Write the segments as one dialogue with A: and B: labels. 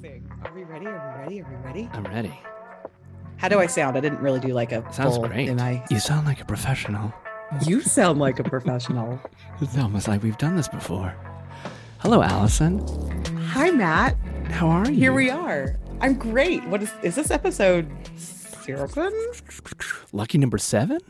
A: Amazing. Are we ready? Are we ready? Are we ready?
B: I'm ready.
A: How do I sound? I didn't really do like a
B: Sounds
A: full,
B: great.
A: I?
B: You sound like a professional.
A: You sound like a professional.
B: It's almost like we've done this before. Hello, Allison.
A: Hi, Matt.
B: How are you?
A: Here we are. I'm great. What is is this episode seven?
B: Lucky number seven?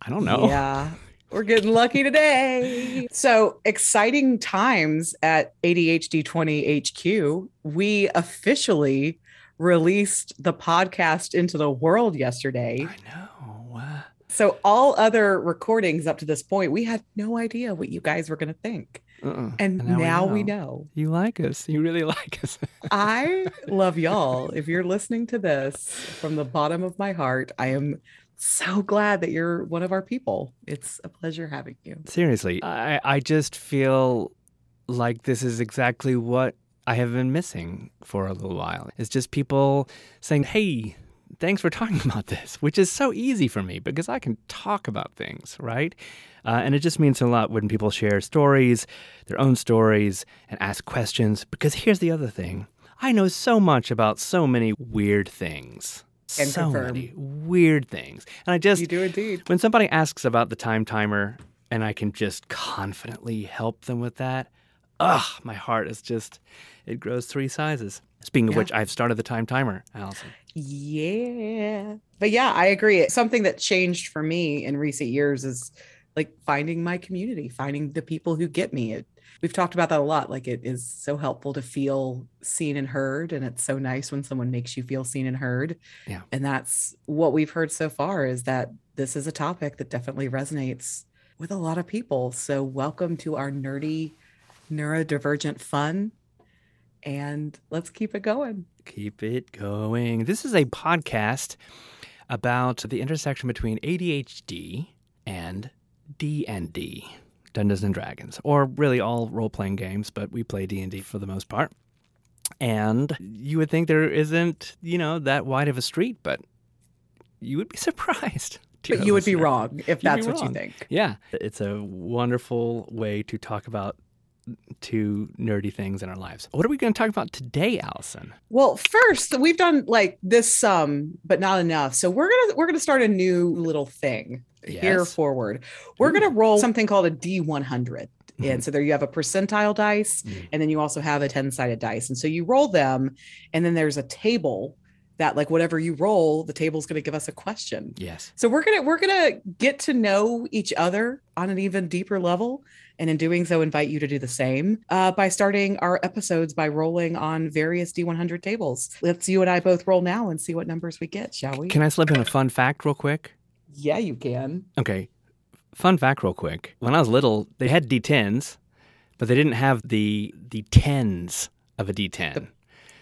B: I don't know.
A: Yeah. We're getting lucky today. So exciting times at ADHD 20 HQ. We officially released the podcast into the world yesterday.
B: I know. Uh,
A: So all other recordings up to this point, we had no idea what you guys were going to think.
B: uh-uh.
A: And
B: And now we
A: now, we
B: know.
A: know.
B: You like us. You really like us.
A: I love y'all. If you're listening to this from the bottom of my heart, I am so glad that you're one of our people. It's a pleasure having you.
B: Seriously, I, I just feel like this is exactly what I have been missing for a little while. It's just people saying, hey, thanks for talking about this, which is so easy for me because I can talk about things, right? Uh, and it just means a lot when people share stories, their own stories, and ask questions. Because here's the other thing I know so much about so many weird things.
A: And
B: so
A: confirm.
B: many weird things. And I just
A: You do indeed.
B: when somebody asks about the time timer and I can just confidently help them with that, ugh, my heart is just, it grows three sizes. Speaking of
A: Yeah.
B: which, I've started the time timer, Allison.
A: Yeah. But yeah, I agree. Something that changed for me in recent years is like finding my community, finding the people who get me. It, we've talked about that a lot. Like it is so helpful to feel seen and heard. And it's so nice when someone makes you feel seen and heard.
B: Yeah.
A: And that's what we've heard so far is that this is a topic that definitely resonates with a lot of people. So welcome to our nerdy, neurodivergent fun. And let's keep it going.
B: Keep it going. This is a podcast about the intersection between ADHD and D&D, Dungeons and Dragons, or really all role-playing games, but we play D&D for the most part. And you would think there isn't, you know, that wide of a street, but you would be surprised.
A: But you would be wrong if
B: You'd
A: that's what you think.
B: Yeah, it's a wonderful way to talk about two nerdy things in our lives. What are we going to talk about today, Allison?
A: Well, first we've done like this some, but not enough. So we're gonna we're gonna start a new little thing here forward. We're
B: Ooh.
A: gonna roll something called a D100. And
B: Mhm.
A: so there you have a percentile dice,
B: Mhm.
A: and then you also have a 10 sided dice. And so you roll them, and then there's a table that, like, whatever you roll, the table's going to give us a question.
B: Yes.
A: So we're gonna we're gonna get to know each other on an even deeper level, and in doing so, invite you to do the same uh, by starting our episodes by rolling on various D100 tables. Let's you and I both roll now and see what numbers we get, shall we?
B: Can I slip in a fun fact real quick?
A: Yeah, you can.
B: Okay. Fun fact real quick. When I was little, they had D10s, but they didn't have the the tens of a D10.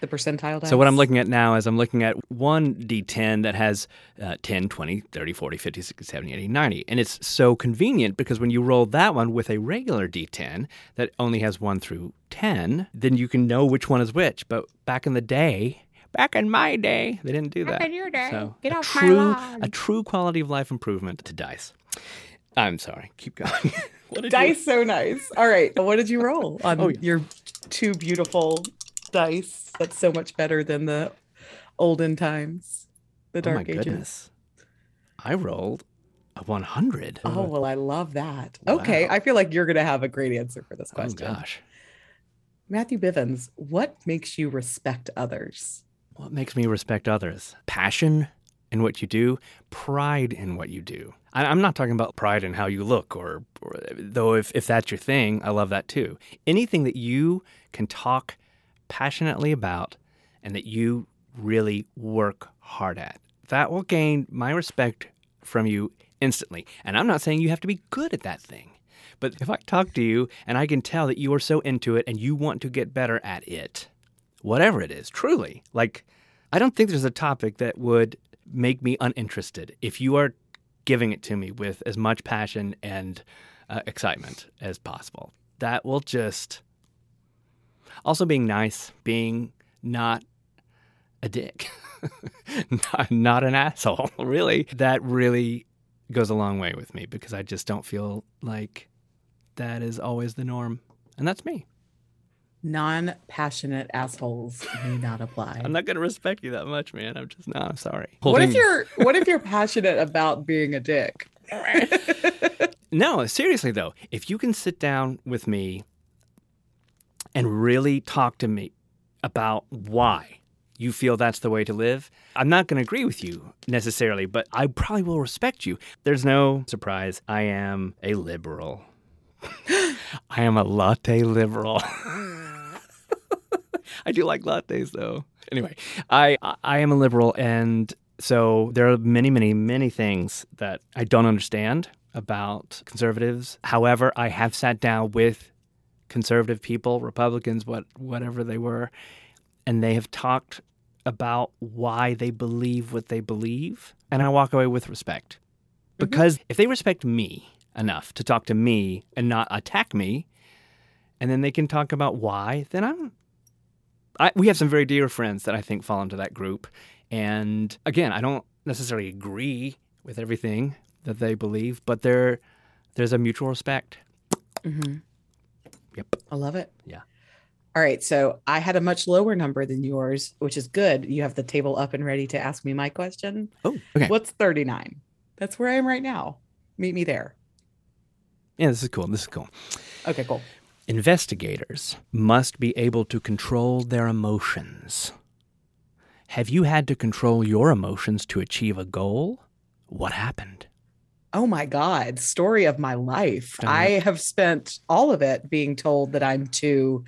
A: The percentile dice.
B: So what I'm looking at now is I'm looking at one D10 that has uh, 10, 20, 30, 40, 50, 60, 70, 80, 90. And it's so convenient because when you roll that one with a regular D10 that only has 1 through 10, then you can know which one is which. But back in the day, back in my day, they didn't do that.
C: Back in your day.
B: So
C: Get
B: a
C: off my
B: true,
C: lawn.
B: A true quality of life improvement to dice. I'm sorry. Keep going. what did you-
A: dice so nice. All right, what did you roll on
B: Oh, um, yeah.
A: your two beautiful dice? That's so much better than the olden times, the
B: Oh
A: dark
B: my
A: ages.
B: goodness. I rolled a 100.
A: Oh well, I love that. Okay, I feel like you're gonna have a great answer for this question.
B: Oh,
A: question.
B: gosh.
A: Matthew Bivins, what makes you respect others?
B: What makes me respect others? Passion in what you do, pride in what you do. I, I'm not talking about pride in how you look, or, or though if, if that's your thing, I love that too. Anything that you can talk passionately about and that you really work hard at, that will gain my respect from you instantly. And I'm not saying you have to be good at that thing. But if I talk to you and I can tell that you are so into it and you want to get better at it, whatever it is, truly. Like, I don't think there's a topic that would make me uninterested if you are giving it to me with as much passion and uh, excitement as possible. That will just. Also, being nice, being not a dick, not, not an asshole, really. That really goes a long way with me because I just don't feel like that is always the norm. And that's me.
A: Non passionate assholes may not apply.
B: I'm not going to respect you that much, man. I'm just not. I'm sorry.
A: What if you're what if you're passionate about being a dick?
B: No, seriously though, if you can sit down with me and really talk to me about why you feel that's the way to live, I'm not going to agree with you necessarily, but I probably will respect you. There's no surprise. I am a liberal. I am a latte liberal. I do like lattes though. Anyway, I I am a liberal and so there are many many many things that I don't understand about conservatives. However, I have sat down with conservative people, Republicans, what whatever they were, and they have talked about why they believe what they believe, and I walk away with respect. Mm-hmm. Because if they respect me enough to talk to me and not attack me, and then they can talk about why, then I'm I, we have some very dear friends that I think fall into that group. And again, I don't necessarily agree with everything that they believe, but there, there's a mutual respect.
A: Mm-hmm.
B: Yep.
A: I love it.
B: Yeah.
A: All right. So I had a much lower number than yours, which is good. You have the table up and ready to ask me my question.
B: Oh, okay.
A: What's 39? That's where I am right now. Meet me there.
B: Yeah, this is cool. This is cool.
A: Okay, cool.
B: Investigators must be able to control their emotions. Have you had to control your emotions to achieve a goal? What happened?
A: Oh my God, story of my life.
B: Me
A: I have spent all of it being told that I'm too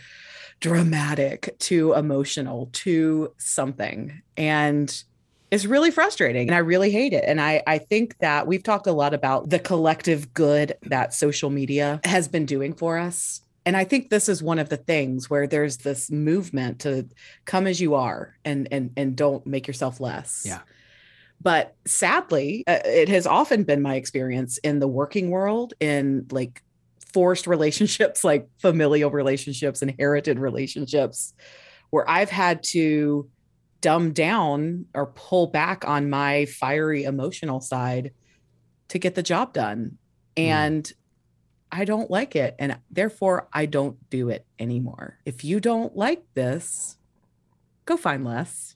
A: dramatic, too emotional, too something. And it's really frustrating and I really hate it. And I, I think that we've talked a lot about the collective good that social media has been doing for us. And I think this is one of the things where there's this movement to come as you are and and and don't make yourself less.
B: Yeah.
A: But sadly, uh, it has often been my experience in the working world in like forced relationships, like familial relationships, inherited relationships, where I've had to dumb down or pull back on my fiery emotional side to get the job done. And I don't like it. And therefore, I don't do it anymore. If you don't like this, go find less.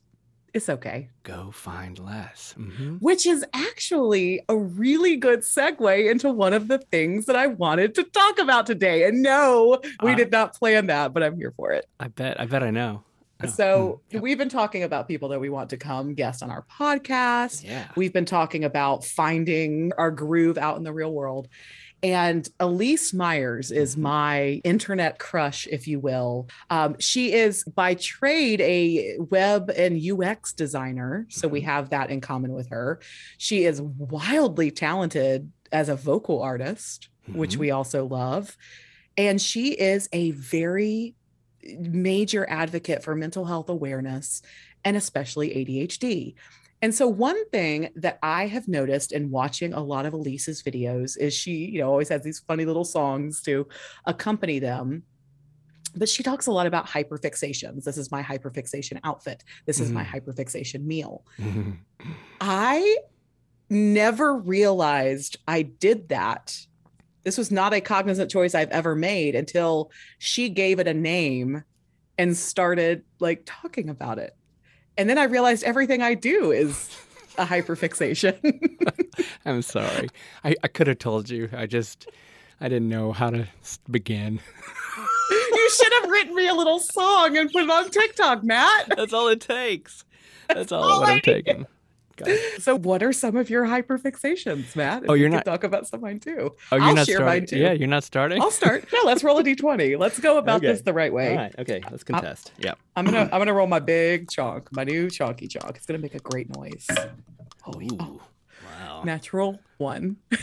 A: It's okay
B: Go find less. hmm
A: which is actually a really good segue into one of the things that I wanted to talk about today. And no, we
B: Uh,
A: did not plan that, but I'm here for it.
B: I bet. I bet I know. Oh,
A: So,
B: mm, yep.
A: we've been talking about people that we want to come guest on our podcast.
B: yeah.
A: We've been talking about finding our groove out in the real world. And Elyse Myers is
B: Mm-hmm.
A: my internet crush, if you will. Um, she is by trade a web and UX designer. So we
B: Mhm.
A: have that in common with her. She is wildly talented as a vocal artist, which
B: Mhm.
A: we also love. And she is a very major advocate for mental health awareness and especially ADHD. And so one thing that I have noticed in watching a lot of Elyse's videos is she, you know, always has these funny little songs to accompany them. But she talks a lot about hyperfixations. This is my hyperfixation outfit. This is my hyperfixation meal.
B: Mhm.
A: I never realized I did that. This was not a cognizant choice I've ever made until she gave it a name and started like talking about it. And then I realized everything I do is a hyperfixation.
B: I'm sorry. I, I could have told you. I just I didn't know how to begin.
A: you should have written me a little song and put it on TikTok, Matt.
B: That's all it takes. That's all,
A: all
B: it would
A: I
B: have taken. God.
A: So, what are some of your hyperfixations, Matt? Oh, if
B: Oh, you're not-
A: talk about some of mine too.
B: Oh, you're
A: I'll
B: not
A: share
B: starting.
A: mine, too.
B: Yeah, you're not starting.
A: I'll start. No, let's roll a d20. Let's go about
B: Okay.
A: this the right way.
B: All right. Okay. Let's uh, contest. yeah.
A: I'm gonna I'm gonna roll my big chunk, my new chunky chunk. It's gonna make a great noise.
B: Oh,
A: oh.
B: wow.
A: Natural one.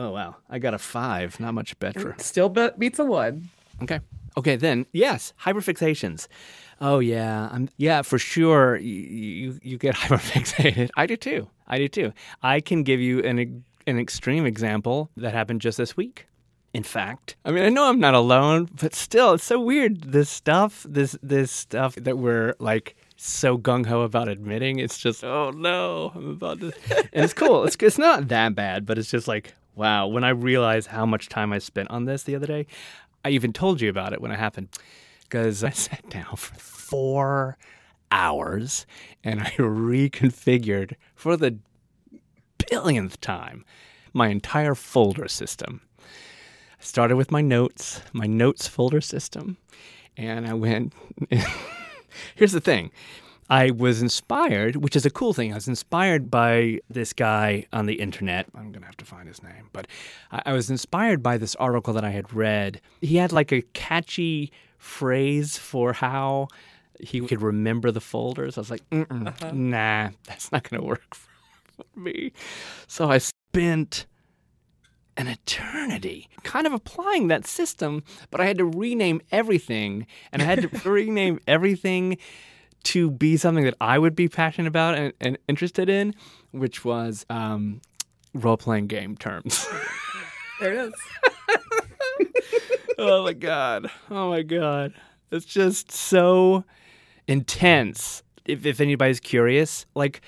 B: Oh, wow. I got a five. Not much better.
A: Still be- beats a one.
B: Okay. Okay. Then yes, hyperfixations. Oh yeah. I'm yeah for sure. You you, you get hyperfixated. I do too. I do too. I can give you an an extreme example that happened just this week. In fact, I mean, I know I'm not alone, but still, it's so weird. This stuff, this this stuff that we're like so gung ho about admitting. It's just, oh no, I'm about to. And it's cool. It's it's not that bad, but it's just like, wow. When I realized how much time I spent on this the other day, I even told you about it when it happened. because I sat down for four hours and I reconfigured for the billionth time my entire folder system. I started with my notes, my notes folder system, and I went. Here's the thing. I was inspired, which is a cool thing. I was inspired by this guy on the internet. I'm going to have to find his name, but I, was inspired by this article that I had read. He had like a catchy phrase for how he could remember the folders. I was like, uh-huh. nah, that's not going to work for me. So I spent an eternity kind of applying that system, but I had to rename everything and I had to rename everything to be something that I would be passionate about and, and interested in, which was um, role playing game terms.
A: there it is.
B: oh my God. Oh my God. It's just so intense. If, if anybody's curious, like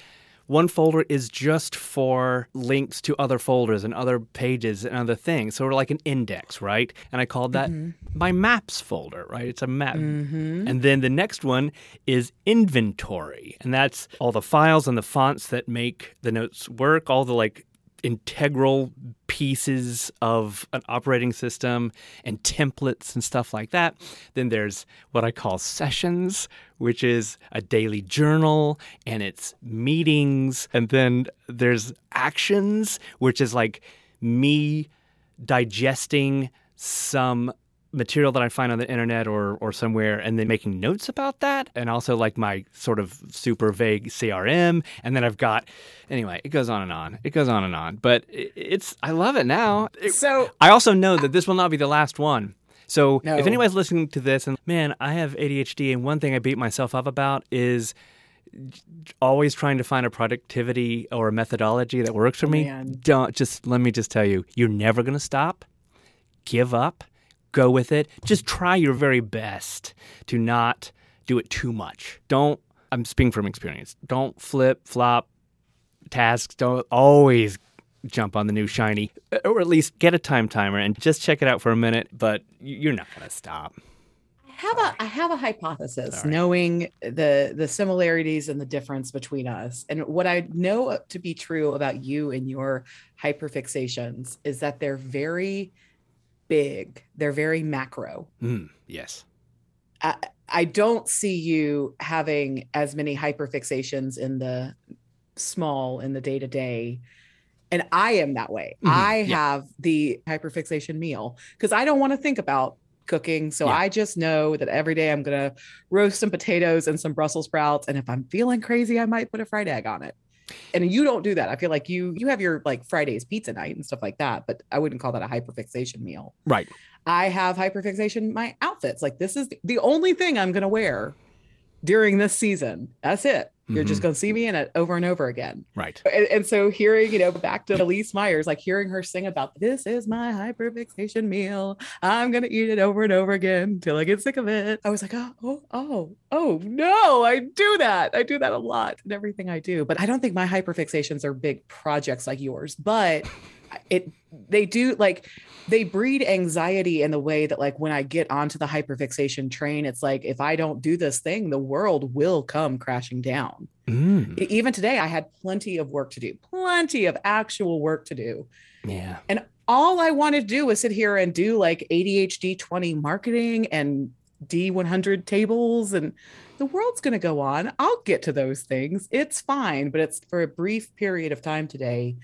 B: one folder is just for links to other folders and other pages and other things. So we're like an index, right? And I called that mm-hmm. my maps folder, right? It's a map. Mm-hmm. And then the next one is inventory. And that's all the files and the fonts that make the notes work, all the like integral pieces of an operating system and templates and stuff like that. Then there's what I call sessions, which is a daily journal and it's meetings. And then there's actions, which is like me digesting some material that I find on the internet or or somewhere and then making notes about that and also like my sort of super vague CRM and then I've got anyway it goes on and on. It goes on and on. But it's I love it now. It,
A: so
B: I also know that this will not be the last one. So no. if anybody's listening to this and man I have ADHD and one thing I beat myself up about is always trying to find a productivity or a methodology that works for me. Man. don't just let me just tell you you're never going to stop. Give up go with it. Just try your very best to not do it too much. Don't, I'm speaking from experience, don't flip, flop tasks. Don't always jump on the new shiny, or at least get a time timer and just check it out for a minute, but you're not going to stop.
A: I have a I have a hypothesis, Sorry. knowing the the similarities and the difference between us. And what I know to be true about you and your hyperfixations is that they're very big. They're very macro.
B: Mm, yes.
A: I, I don't see you having as many hyperfixations in the small in the day to day. And I am that way. Mm-hmm. I yeah. have the hyperfixation meal because I don't want to think about cooking. So yeah. I just know that every day I'm going to roast some potatoes and some Brussels sprouts. And if I'm feeling crazy, I might put a fried egg on it and you don't do that. I feel like you you have your like Fridays pizza night and stuff like that, but I wouldn't call that a hyperfixation meal.
B: Right.
A: I have hyperfixation my outfits. Like this is the only thing I'm going to wear during this season. That's it. You're mm-hmm. just going to see me in it over and over again.
B: Right.
A: And, and, so hearing, you know, back to Elyse Myers, like hearing her sing about this is my hyperfixation meal. I'm going to eat it over and over again till I get sick of it. I was like, oh, oh, oh, oh, no, I do that. I do that a lot in everything I do. But I don't think my hyperfixations are big projects like yours, but it, they do like they breed anxiety in the way that like when I get onto the hyperfixation train, it's like if I don't do this thing, the world will come crashing down. Mm. Even today, I had plenty of work to do, plenty of actual work to do.
B: Yeah.
A: And all I wanted to do was sit here and do like ADHD 20 marketing and D100 tables and the world's going to go on. I'll get to those things. It's fine, but it's for a brief period of time today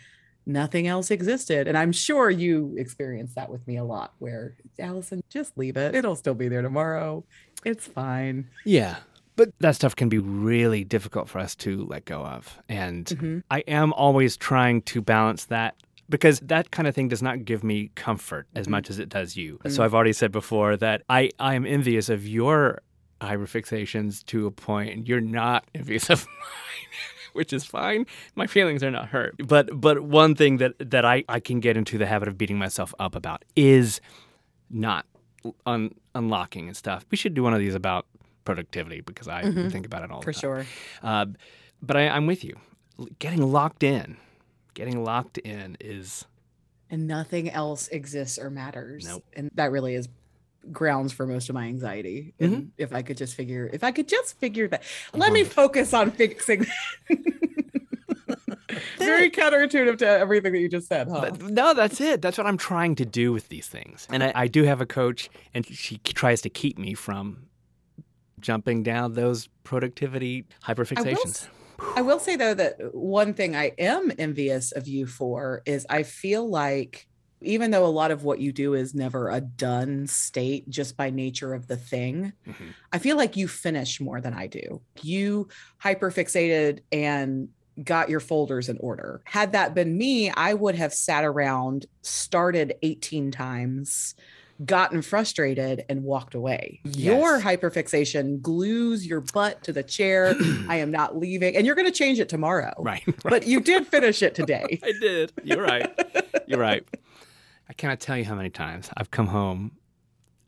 A: nothing else existed. And I'm sure you experienced that with me a lot where Allison, just leave it. It'll still be there tomorrow. It's fine.
B: Yeah. But that stuff can be really difficult for us to let go of. And mm-hmm. I am always trying to balance that because that kind of thing does not give me comfort as mm-hmm. much as it does you. Mm-hmm. So I've already said before that I, I am envious of your hyperfixations to a point, and you're not envious of mine which is fine. My feelings are not hurt. But but one thing that that I, I can get into the habit of beating myself up about is not un, unlocking and stuff. We should do one of these about productivity because I mm-hmm. think about it all
A: for
B: the
A: time. sure.
B: Uh, but I, I'm with you. Getting locked in, getting locked in is
A: and nothing else exists or matters.
B: Nope.
A: And that really is grounds for most of my anxiety.
B: Mhm.
A: And if I could just figure, if I could just figure that, let me focus on fixing. Very counterintuitive to everything that you just said, huh?
B: But no, that's it. That's what I'm trying to do with these things. And I, I do have a coach, and she tries to keep me from jumping down those productivity hyperfixations.
A: I will say though that one thing I am envious of you for is I feel like even though a lot of what you do is never a done state just by nature of the thing,
B: Mhm.
A: I feel like you finish more than I do. You hyperfixated and got your folders in order. Had that been me, I would have sat around, started 18 times, gotten frustrated and walked away. Your
B: Yes.
A: hyperfixation glues your butt to the chair. I am not leaving. And you're going to change it tomorrow.
B: Right. right.
A: But you did finish it today.
B: I did. You're right. You're right. I cannot tell you how many times I've come home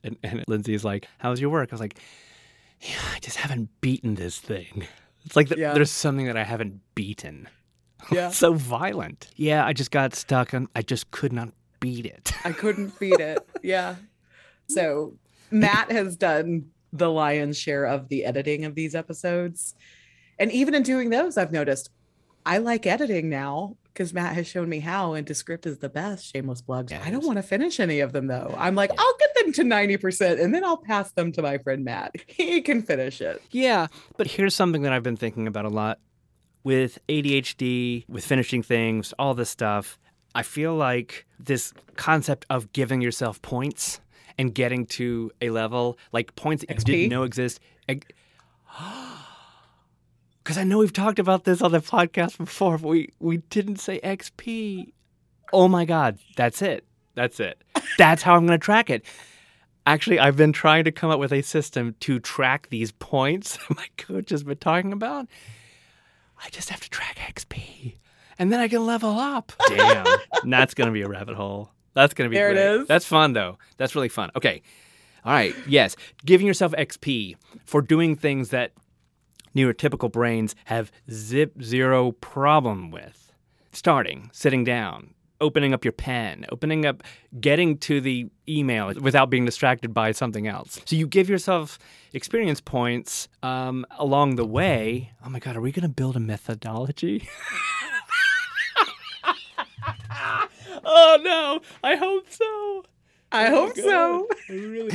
B: and, and Lindsay's like, How's your work? I was like, Yeah, I just haven't beaten this thing. It's like th-
A: Yeah.
B: there's something that I haven't beaten.
A: Yeah.
B: so violent. Yeah, I just got stuck and I just could not beat it.
A: I couldn't beat it. Yeah. So Matt has done the lion's share of the editing of these episodes. And even in doing those, I've noticed I like editing now because Matt has shown me how, and Descript is the best. Shameless plug.
B: Yeah,
A: I don't want to finish any of them though. I'm like. I'll get them to 90% and then I'll pass them to my friend Matt. He can finish it.
B: Yeah, but here's something that I've been thinking about a lot with ADHD, with finishing things, all this stuff. I feel like this concept of giving yourself points and getting to a level like points that you didn't know exist. Because I know we've talked about this on the podcast before, but we, we didn't say XP. Oh my God, that's it. That's it. That's how I'm going to track it. Actually, I've been trying to come up with a system to track these points my coach has been talking about. I just have to track XP and then I can level up. Damn. That's going to be a rabbit hole. That's going to be
A: There it
B: great.
A: is.
B: That's fun, though. That's really fun. Okay. All right. Yes. Giving yourself XP for doing things that neurotypical brains have zip zero problem with. Starting, sitting down, opening up your pen, opening up, getting to the email without being distracted by something else. So you give yourself experience points um, along the way. Oh my God, are we going to build a methodology? oh no, I hope so.
A: I
B: Oh,
A: hope so.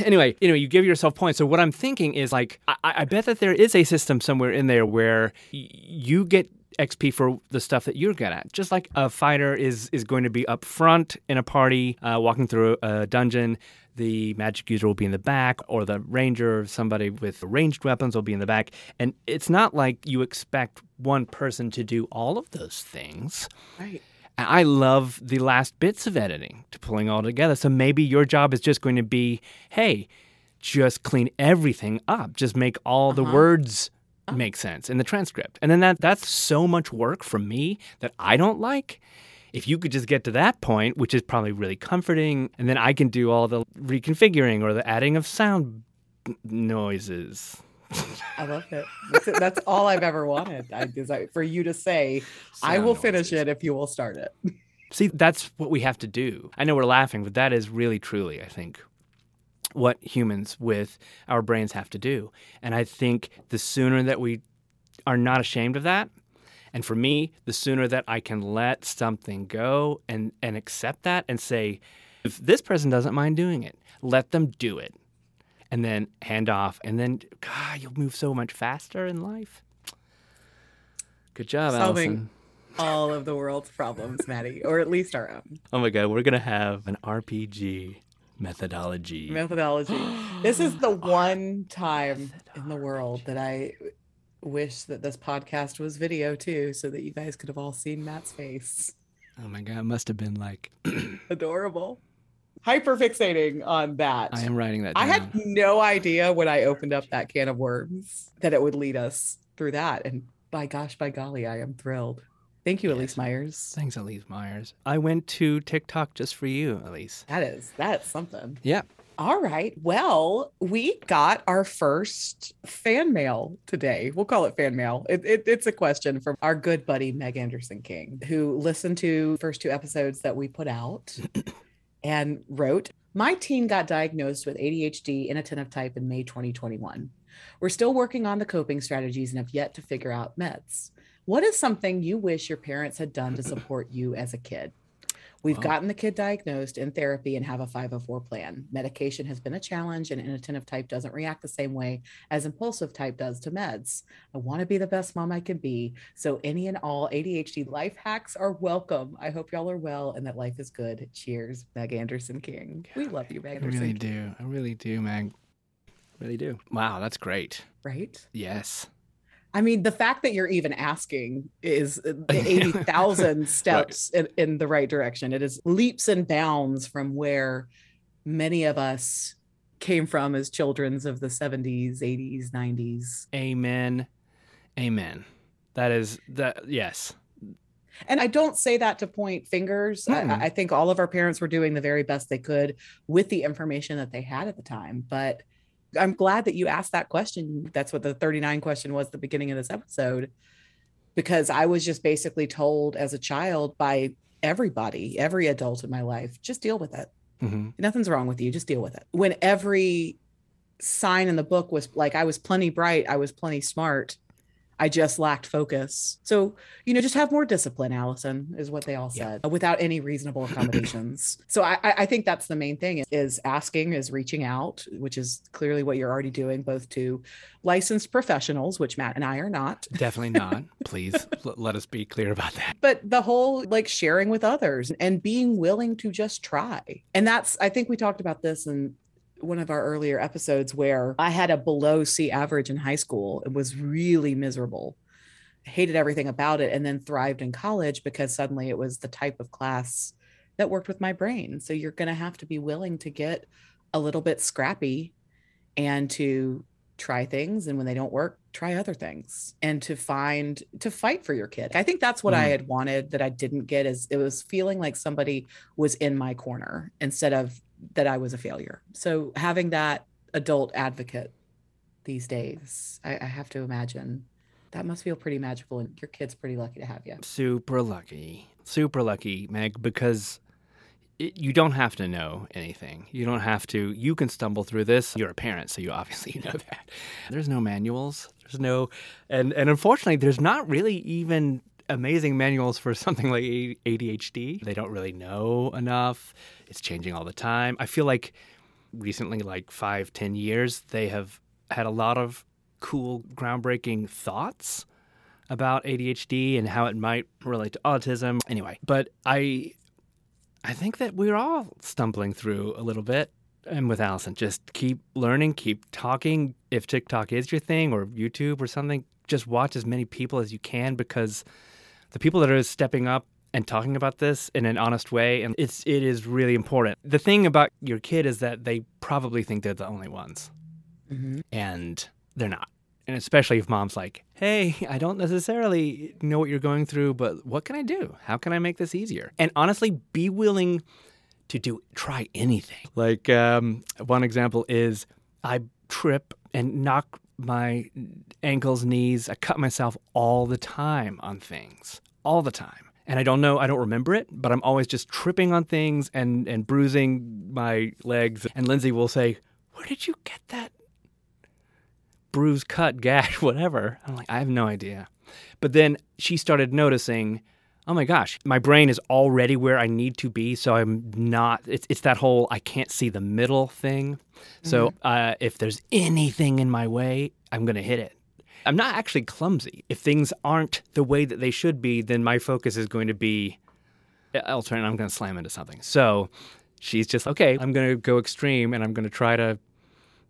B: Anyway, you know, you give yourself points. So what I'm thinking is like, I, I bet that there is a system somewhere in there where y- you get XP for the stuff that you're good at. Just like a fighter is is going to be up front in a party, uh, walking through a dungeon. The magic user will be in the back, or the ranger or somebody with ranged weapons will be in the back. And it's not like you expect one person to do all of those things.
A: Right.
B: I love the last bits of editing to pulling all together. So maybe your job is just going to be, hey, just clean everything up. Just make all the
A: Uh-huh.
B: words make sense in the transcript. And then that that's so much work for me that I don't like. If you could just get to that point, which is probably really comforting, and then I can do all the reconfiguring or the adding of sound noises.
A: I love it. That's, it. That's all I've ever wanted. I, for you to say, I will finish it if you will start it.
B: See, that's what we have to do. I know we're laughing, but that is really, truly, I think, what humans with our brains have to do. And I think the sooner that we are not ashamed of that, and for me, the sooner that I can let something go and, and accept that and say, if this person doesn't mind doing it, let them do it. And then hand off. And then, God, you'll move so much faster in life. Good job,
A: Solving
B: Allison.
A: all of the world's problems, Maddie, or at least our own
B: Oh my god, we're gonna have an RPG methodology.
A: methodology. This is the one time in the world that I wish that this podcast was video too, so that you guys could have all seen Matt's face.
B: oh my god, it must have been like
A: Adorable. Hyperfixating on that.
B: I am writing that down.
A: I had no idea when I opened up that can of worms that it would lead us through that. And by gosh, by golly, I am thrilled. Thank you,
B: Yes.
A: Elyse Myers.
B: Thanks, Elyse Myers. I went to TikTok just for you, Elyse.
A: That is that's something.
B: Yeah.
A: All right. Well, we got our first fan mail today. We'll call it fan mail. It, it- it's a question from our good buddy Meg Anderson King, who listened to first two episodes that we put out and wrote, My teen got diagnosed with ADHD inattentive type in May 2021. We're still working on the coping strategies and have yet to figure out meds. What is something you wish your parents had done to support you as a kid? We've wow. gotten the kid diagnosed in therapy and have a 504 plan. Medication has been a challenge, and inattentive type doesn't react the same way as impulsive type does to meds. I want to be the best mom I can be. So, any and all ADHD life hacks are welcome. I hope y'all are well and that life is good. Cheers, Meg Anderson King. We love you, Meg. Anderson.
B: I really do. I really do, Meg. Really do. Wow, that's great.
A: Right?
B: Yes.
A: I mean, the fact that you're even asking is 80,000 steps right. in, in the right direction. It is leaps and bounds from where many of us came from as children's of the 70s, 80s, 90s.
B: Amen. Amen. That is that yes.
A: And I don't say that to point fingers. I, hmm. I, think all of our parents were doing the very best they could with the information that they had at the time. But I'm glad that you asked that question. That's what the 39 question was the beginning of this episode, because I was just basically told as a child by everybody, every adult in my life, just deal with it. Mm-hmm. Nothing's wrong with you. Just deal with it. When every sign in the book was like, I was plenty bright, I was plenty smart. I just lacked focus. So, you know, just have more discipline, Allison, is what they all said, yeah. without any reasonable accommodations. so I, I think that's the main thing is asking, is reaching out, which is clearly what you're already doing, both to licensed professionals, which Matt and I are not.
B: Definitely not. Please l- let us be clear about that.
A: But the whole like sharing with others and being willing to just try. And that's, I think we talked about this in one of our earlier episodes where I had a below C average in high school. It was really miserable. hated everything about it and then thrived in college because suddenly it was the type of class that worked with my brain. So you're going to have to be willing to get a little bit scrappy and to try things and when they don't work try other things and to find to fight for your kid i think that's what mm. i had wanted that i didn't get is it was feeling like somebody was in my corner instead of that I was a failure. So having that adult advocate these days, I, I have to imagine that must feel pretty magical. And your kid's pretty lucky to have you.
B: Super lucky. Super lucky, Meg, because it, you don't have to know anything. You don't have to. You can stumble through this. You're a parent, so you obviously know that. There's no manuals. There's no, and and unfortunately, there's not really even amazing manuals for something like ADHD. They don't really know enough. It's changing all the time. I feel like recently, like five, ten years, they have had a lot of cool, groundbreaking thoughts about ADHD and how it might relate to autism. Anyway, but I I think that we're all stumbling through a little bit. And with Allison, just keep learning, keep talking. If TikTok is your thing or YouTube or something, just watch as many people as you can because the people that are stepping up and talking about this in an honest way and it's it is really important. The thing about your kid is that they probably think they're the only ones. Mm-hmm. and they're not. And especially if mom's like hey i don't necessarily know what you're going through but what can i do? How can i make this easier? And honestly be willing to do try anything. Like um, one example is i trip and knock my ankles, knees. I cut myself all the time on things, all the time. And I don't know, I don't remember it, but I'm always just tripping on things and, and bruising my legs. And Lindsay will say, Where did you get that bruise, cut, gash, whatever? I'm like, I have no idea. But then she started noticing oh my gosh, my brain is already where I need to be. So I'm not, it's, it's that whole I can't see the middle thing. Mm-hmm. So uh, if there's anything in my way, I'm going to hit it. I'm not actually clumsy. If things aren't the way that they should be, then my focus is going to be uh, elsewhere and I'm going to slam into something. So she's just, okay, I'm going to go extreme and I'm going to try to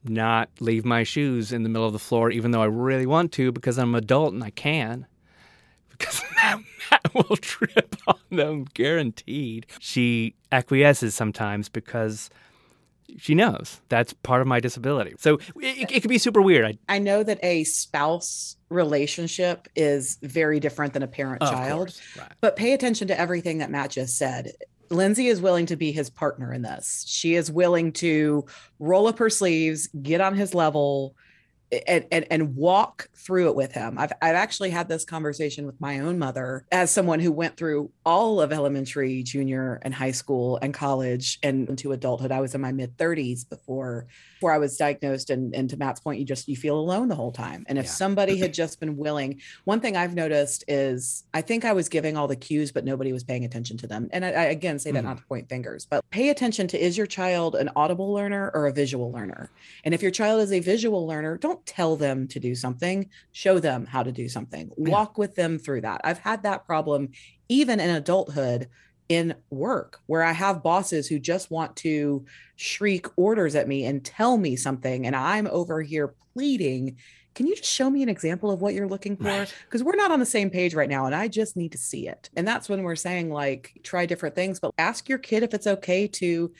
B: not leave my shoes in the middle of the floor, even though I really want to because I'm an adult and I can. Because Matt will trip on them, guaranteed. She acquiesces sometimes because she knows that's part of my disability. So it, it, can be super weird. I,
A: I know that a spouse relationship is very different than a parent child, right. but pay attention to everything that Matt just said. Lindsay is willing to be his partner in this. She is willing to roll up her sleeves, get on his level, and, and and walk through it with him. I've I've actually had this conversation with my own mother as someone who went through all of elementary, junior, and high school and college and into adulthood. I was in my mid 30s before before I was diagnosed. And, and to Matt's point, you just you feel alone the whole time. And if yeah. somebody had just been willing, one thing I've noticed is I think I was giving all the cues, but nobody was paying attention to them. And I, I again say that mm. not to point fingers, but pay attention to is your child an audible learner or a visual learner? And if your child is a visual learner, don't tell them to do something, show them how to do something, walk with them through that. I've had that problem even in adulthood in work where I have bosses who just want to shriek orders at me and tell me something. And I'm over here pleading, can you just show me an example of what you're looking for? Because we're not on the same page right now and I just need to see it. And that's when we're saying, like, try different things, but ask your kid if it's okay to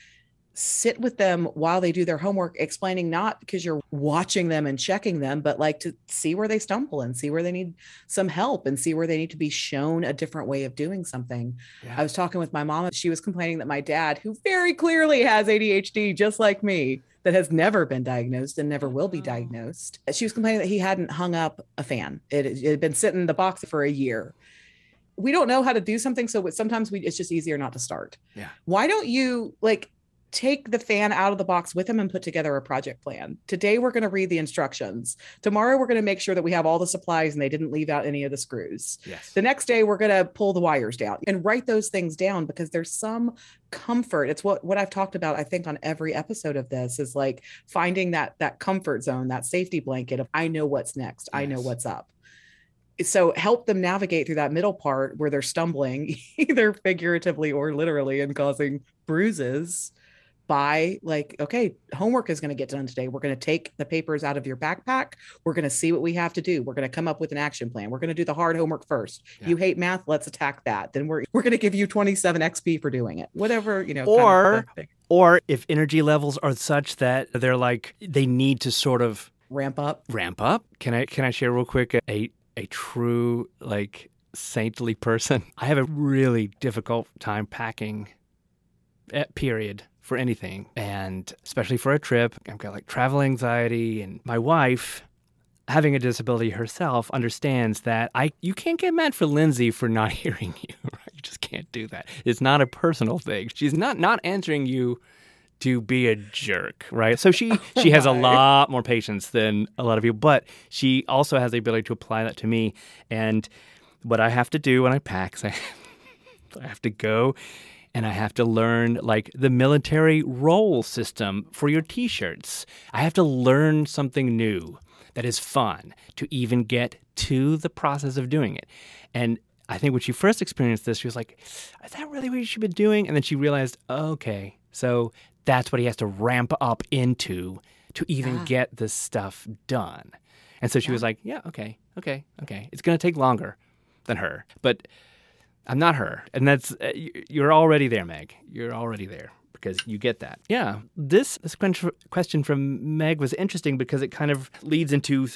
A: sit with them while they do their homework, explaining not because you're watching them and checking them, but like to see where they stumble and see where they need some help and see where they need to be shown a different way of doing something. Yeah. I was talking with my mom. She was complaining that my dad, who very clearly has ADHD, just like me, that has never been diagnosed and never will be diagnosed. She was complaining that he hadn't hung up a fan. It, it had been sitting in the box for a year we don't know how to do something so sometimes we it's just easier not to start
B: yeah
A: why don't you like take the fan out of the box with him and put together a project plan. Today, we're going to read the instructions. Tomorrow, we're going to make sure that we have all the supplies and they didn't leave out any of the screws.
B: Yes.
A: The next day, we're going to pull the wires down and write those things down because there's some comfort. It's what, what I've talked about, I think, on every episode of this is like finding that, that comfort zone, that safety blanket of I know what's next, yes. I know what's up so help them navigate through that middle part where they're stumbling either figuratively or literally and causing bruises by like okay homework is going to get done today. We're going to take the papers out of your backpack. We're going to see what we have to do. We're going to come up with an action plan. We're going to do the hard homework first. Yeah. you hate math let's attack that. Then we're we're going to give you 27 xp for doing it. Whatever you know
B: or kind of or if energy levels are such that they're like they need to sort of
A: ramp up.
B: Ramp up? Can i can i share real quick a a true like saintly person? I have a really difficult time packing eh, period for anything, and especially for a trip. I've got like travel anxiety, and my wife, having a disability herself, understands that I you can't get mad for Lindsay for not hearing you. Right? You just can't do that. It's not a personal thing. She's not not answering you to be a jerk, right? So she she has a lot more patience than a lot of you, but she also has the ability to apply that to me. And what I have to do when I pack is I, I have to go and I have to learn like the military roll system for your t shirts. I have to learn something new that is fun to even get to the process of doing it. And I think when she first experienced this, she was like, Is that really what you should be doing? And then she realized, okay, so that's what he has to ramp up into to even yeah. get this stuff done. And so she yeah. was like, Yeah, okay, okay, okay. It's going to take longer than her. But I'm not her. And that's, uh, you're already there, Meg. You're already there because you get that. Yeah. This, question from Meg was interesting because it kind of leads into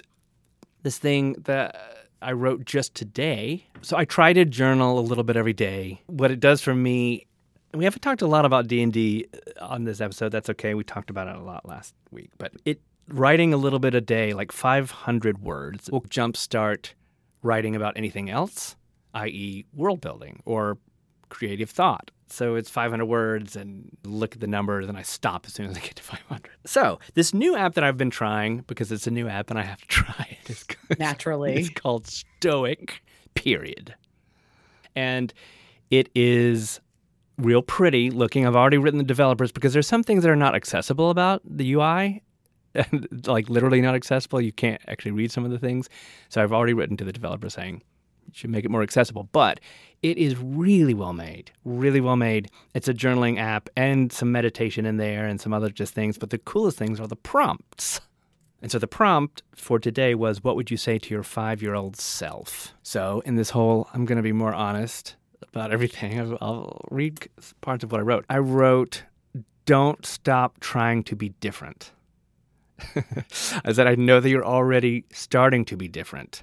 B: this thing that I wrote just today. So I try to journal a little bit every day. What it does for me, we haven't talked a lot about D&D uh, on this episode. That's okay. We talked about it a lot last week. But it writing a little bit a day, like 500 words, will jumpstart writing about anything else i.e., world building or creative thought. So it's 500 words and look at the numbers, and I stop as soon as I get to 500. So this new app that I've been trying, because it's a new app and I have to try it, is
A: naturally.
B: It's called Stoic, period. And it is real pretty looking. I've already written the developers because there's some things that are not accessible about the UI. like literally not accessible. You can't actually read some of the things. So I've already written to the developer saying, should make it more accessible. But it is really well made, really well made. It's a journaling app and some meditation in there and some other just things. But the coolest things are the prompts. And so the prompt for today was, What would you say to your five year old self? So in this whole, I'm going to be more honest about everything. I'll read parts of what I wrote. I wrote, Don't stop trying to be different. I said, I know that you're already starting to be different.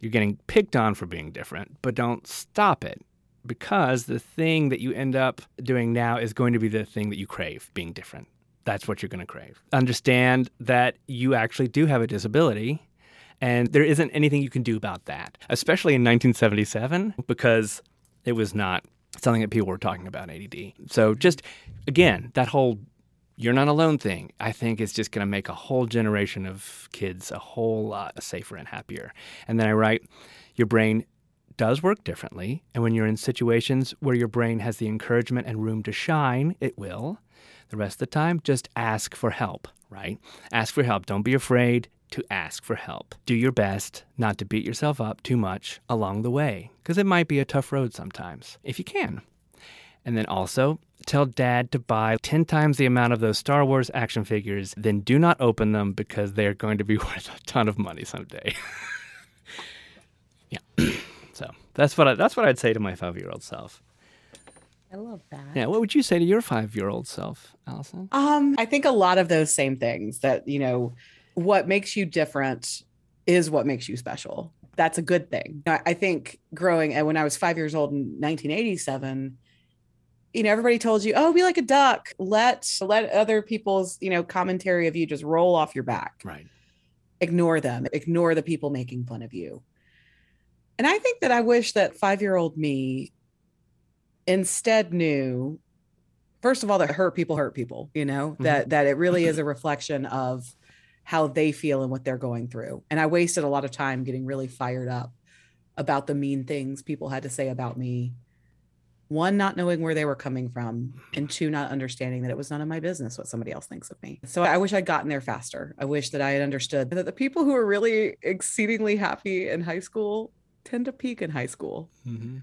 B: You're getting picked on for being different, but don't stop it because the thing that you end up doing now is going to be the thing that you crave, being different. that's what you're going to crave. Understand that you actually do have a disability and there isn't anything you can do about that, especially in 1977, because it was not something that people were talking about ADD. So just again, that whole you're not alone thing, I think is just going to make a whole generation of kids a whole lot safer and happier. And then I write, your brain does work differently. And when you're in situations where your brain has the encouragement and room to shine, it will. The rest of the time, just ask for help, right? Ask for help. Don't be afraid to ask for help. Do your best not to beat yourself up too much along the way, because it might be a tough road sometimes, if you can. And then also, tell dad to buy 10 times the amount of those Star Wars action figures, then do not open them because they are going to be worth a ton of money someday. yeah. so that's what I, that's what I'd say to my five year old self.
A: I love that.
B: Yeah. What would you say to your five year old self, Allison?
A: Um, I think a lot of those same things that, you know, what makes you different is what makes you special. That's a good thing. I think growing and when I was five years old in 1987, you know, everybody told you, "Oh, be like a duck. Let let other people's you know commentary of you just roll off your back.
B: Right.
A: Ignore them. Ignore the people making fun of you." And I think that I wish that five year old me instead knew, first of all, that hurt people hurt people. You know mm-hmm. that that it really is a reflection of how they feel and what they're going through. And I wasted a lot of time getting really fired up about the mean things people had to say about me. One, not knowing where they were coming from, and two, not understanding that it was none of my business what somebody else thinks of me. So I wish I'd gotten there faster. I wish that I had understood that the people who are really exceedingly happy in high school tend to peak in high school. Mm-hmm.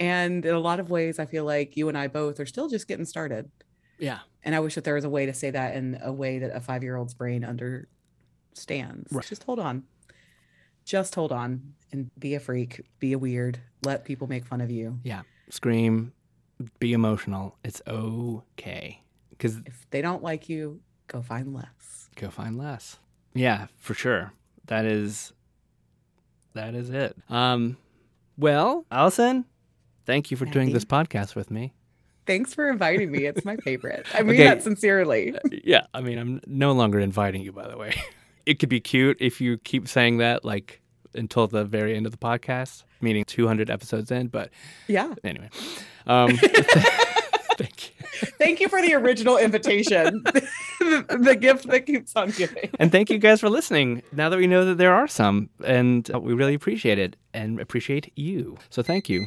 A: And in a lot of ways, I feel like you and I both are still just getting started.
B: Yeah.
A: And I wish that there was a way to say that in a way that a five year old's brain understands. Right. Just hold on. Just hold on and be a freak, be a weird, let people make fun of you.
B: Yeah. Scream, be emotional. It's okay. Because
A: if they don't like you, go find less.
B: Go find less. Yeah, for sure. That is that is it. Um well, Allison, thank you for doing this podcast with me.
A: Thanks for inviting me. It's my favorite. I mean okay. that sincerely.
B: yeah, I mean I'm no longer inviting you by the way. it could be cute if you keep saying that like until the very end of the podcast, meaning 200 episodes in. But
A: yeah.
B: Anyway, um, thank you.
A: Thank you for the original invitation, the, the, gift that keeps on giving.
B: And thank you guys for listening. Now that we know that there are some, and we really appreciate it and appreciate you. So thank you.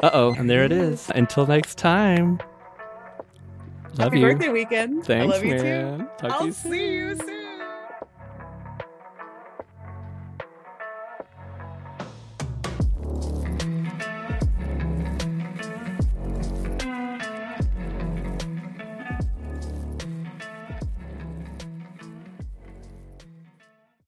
B: Uh oh, and there it is. Until next time.
A: Love Happy
B: you.
A: birthday weekend.
B: Thanks,
A: I love you
B: man.
A: too. Talk I'll see you soon.